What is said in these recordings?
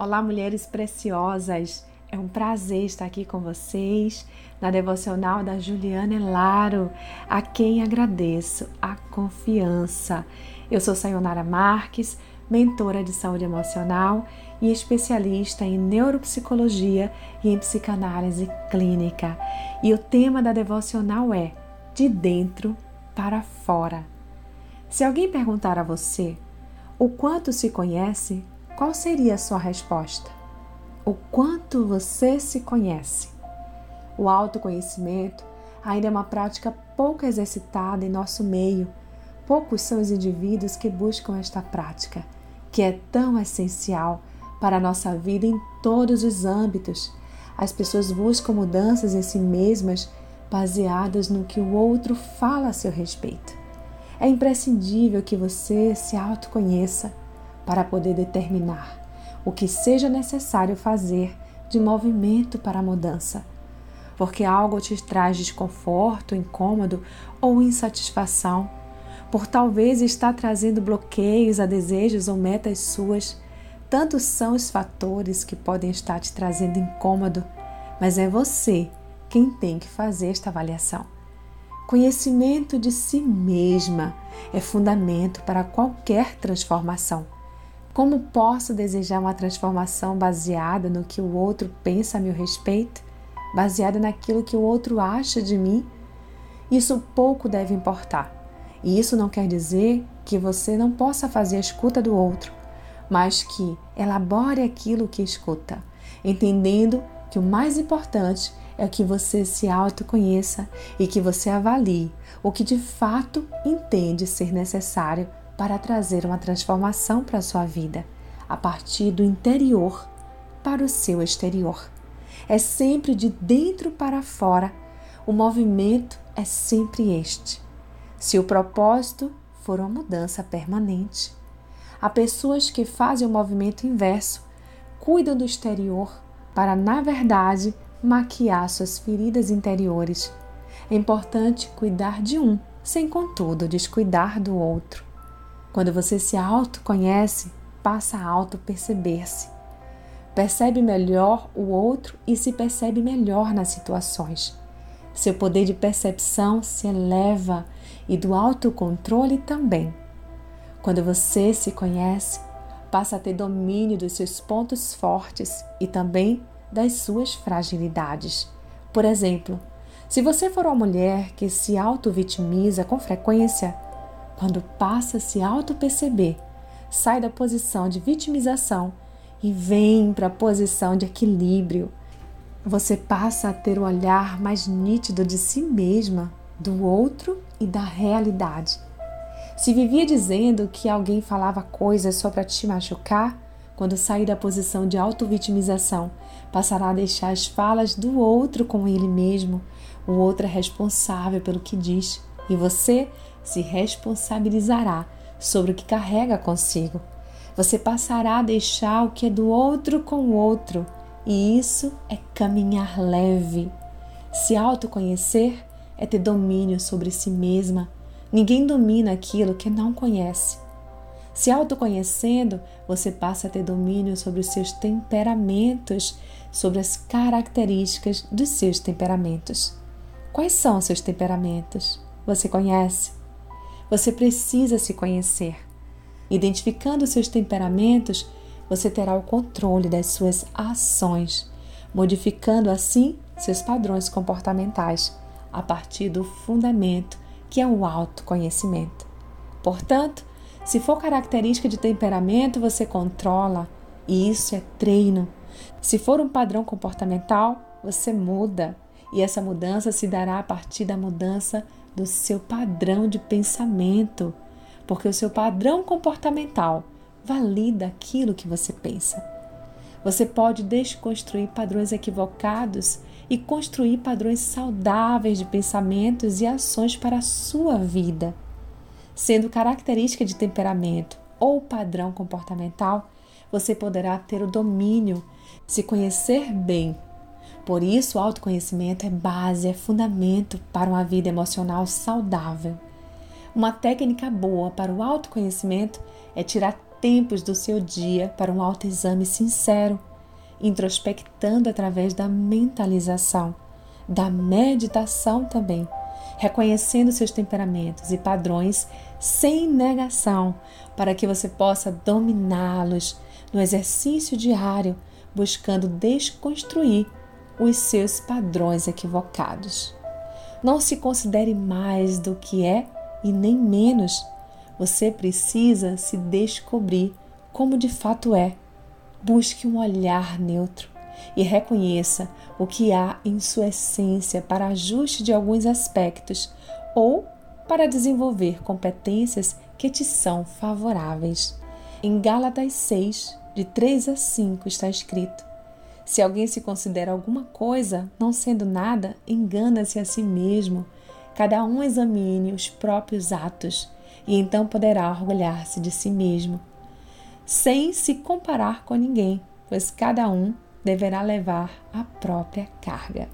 Olá, mulheres preciosas! É um prazer estar aqui com vocês na devocional da Juliana Elaro, a quem agradeço a confiança. Eu sou Sayonara Marques, mentora de saúde emocional e especialista em neuropsicologia e em psicanálise clínica. E o tema da devocional é De dentro para fora. Se alguém perguntar a você o quanto se conhece, qual seria a sua resposta? O quanto você se conhece? O autoconhecimento ainda é uma prática pouco exercitada em nosso meio. Poucos são os indivíduos que buscam esta prática, que é tão essencial para a nossa vida em todos os âmbitos. As pessoas buscam mudanças em si mesmas baseadas no que o outro fala a seu respeito. É imprescindível que você se autoconheça para poder determinar o que seja necessário fazer de movimento para a mudança. Porque algo te traz desconforto, incômodo ou insatisfação, por talvez estar trazendo bloqueios a desejos ou metas suas. Tantos são os fatores que podem estar te trazendo incômodo, mas é você quem tem que fazer esta avaliação. Conhecimento de si mesma é fundamento para qualquer transformação. Como posso desejar uma transformação baseada no que o outro pensa a meu respeito? Baseada naquilo que o outro acha de mim? Isso pouco deve importar. E isso não quer dizer que você não possa fazer a escuta do outro, mas que elabore aquilo que escuta, entendendo que o mais importante é que você se autoconheça e que você avalie o que de fato entende ser necessário para trazer uma transformação para a sua vida, a partir do interior para o seu exterior. É sempre de dentro para fora. O movimento é sempre este. Se o propósito for uma mudança permanente, há pessoas que fazem o movimento inverso, cuidam do exterior para, na verdade, maquiar suas feridas interiores. É importante cuidar de um, sem contudo descuidar do outro. Quando você se autoconhece, passa a auto-perceber-se. Percebe melhor o outro e se percebe melhor nas situações. Seu poder de percepção se eleva e do autocontrole também. Quando você se conhece, passa a ter domínio dos seus pontos fortes e também das suas fragilidades. Por exemplo, se você for uma mulher que se auto-vitimiza com frequência, quando passa a se auto-perceber, sai da posição de vitimização e vem para a posição de equilíbrio. Você passa a ter o olhar mais nítido de si mesma, do outro e da realidade. Se vivia dizendo que alguém falava coisas só para te machucar, quando sair da posição de auto-vitimização, passará a deixar as falas do outro com ele mesmo. O outro é responsável pelo que diz e você se responsabilizará sobre o que carrega consigo. Você passará a deixar o que é do outro com o outro, e isso é caminhar leve. Se autoconhecer é ter domínio sobre si mesma. Ninguém domina aquilo que não conhece. Se autoconhecendo, você passa a ter domínio sobre os seus temperamentos, sobre as características dos seus temperamentos. Quais são os seus temperamentos? Você conhece? Você precisa se conhecer. Identificando seus temperamentos, você terá o controle das suas ações, modificando assim seus padrões comportamentais a partir do fundamento que é o autoconhecimento. Portanto, se for característica de temperamento, você controla, e isso é treino. Se for um padrão comportamental, você muda, e essa mudança se dará a partir da mudança do seu padrão de pensamento, porque o seu padrão comportamental valida aquilo que você pensa. Você pode desconstruir padrões equivocados e construir padrões saudáveis de pensamentos e ações para a sua vida. Sendo característica de temperamento ou padrão comportamental, você poderá ter o domínio, se conhecer bem por isso, o autoconhecimento é base, é fundamento para uma vida emocional saudável. Uma técnica boa para o autoconhecimento é tirar tempos do seu dia para um autoexame sincero, introspectando através da mentalização, da meditação também, reconhecendo seus temperamentos e padrões sem negação, para que você possa dominá-los no exercício diário, buscando desconstruir os seus padrões equivocados. Não se considere mais do que é e nem menos. Você precisa se descobrir como de fato é. Busque um olhar neutro e reconheça o que há em sua essência para ajuste de alguns aspectos ou para desenvolver competências que te são favoráveis. Em Gálatas 6, de 3 a 5, está escrito: Se alguém se considera alguma coisa, não sendo nada, engana-se a si mesmo. Cada um examine os próprios atos e então poderá orgulhar-se de si mesmo, sem se comparar com ninguém, pois cada um deverá levar a própria carga.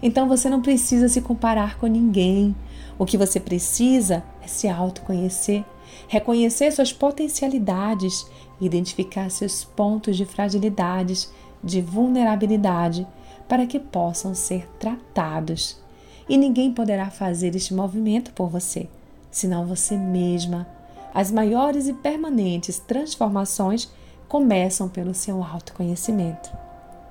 Então você não precisa se comparar com ninguém. O que você precisa é se autoconhecer, reconhecer suas potencialidades, identificar seus pontos de fragilidades, de vulnerabilidade, para que possam ser tratados e ninguém poderá fazer este movimento por você, senão você mesma. As maiores e permanentes transformações começam pelo seu autoconhecimento.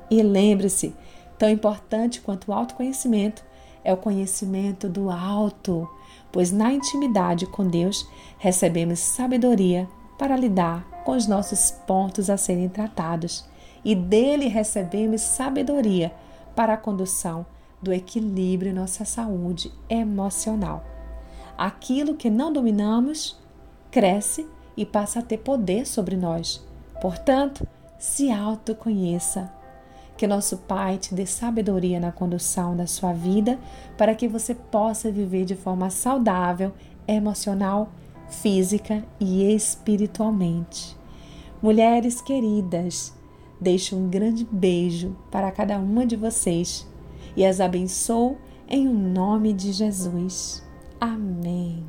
E lembre-se, tão importante quanto o autoconhecimento é o conhecimento do alto, pois na intimidade com Deus recebemos sabedoria para lidar com os nossos pontos a serem tratados, e dele recebemos sabedoria para a condução do equilíbrio em nossa saúde emocional. Aquilo que não dominamos cresce e passa a ter poder sobre nós. Portanto, se autoconheça. Que nosso Pai te dê sabedoria na condução da sua vida para que você possa viver de forma saudável, emocional, física e espiritualmente. Mulheres queridas, deixo um grande beijo para cada uma de vocês e as abençoo em o nome de Jesus. Amém.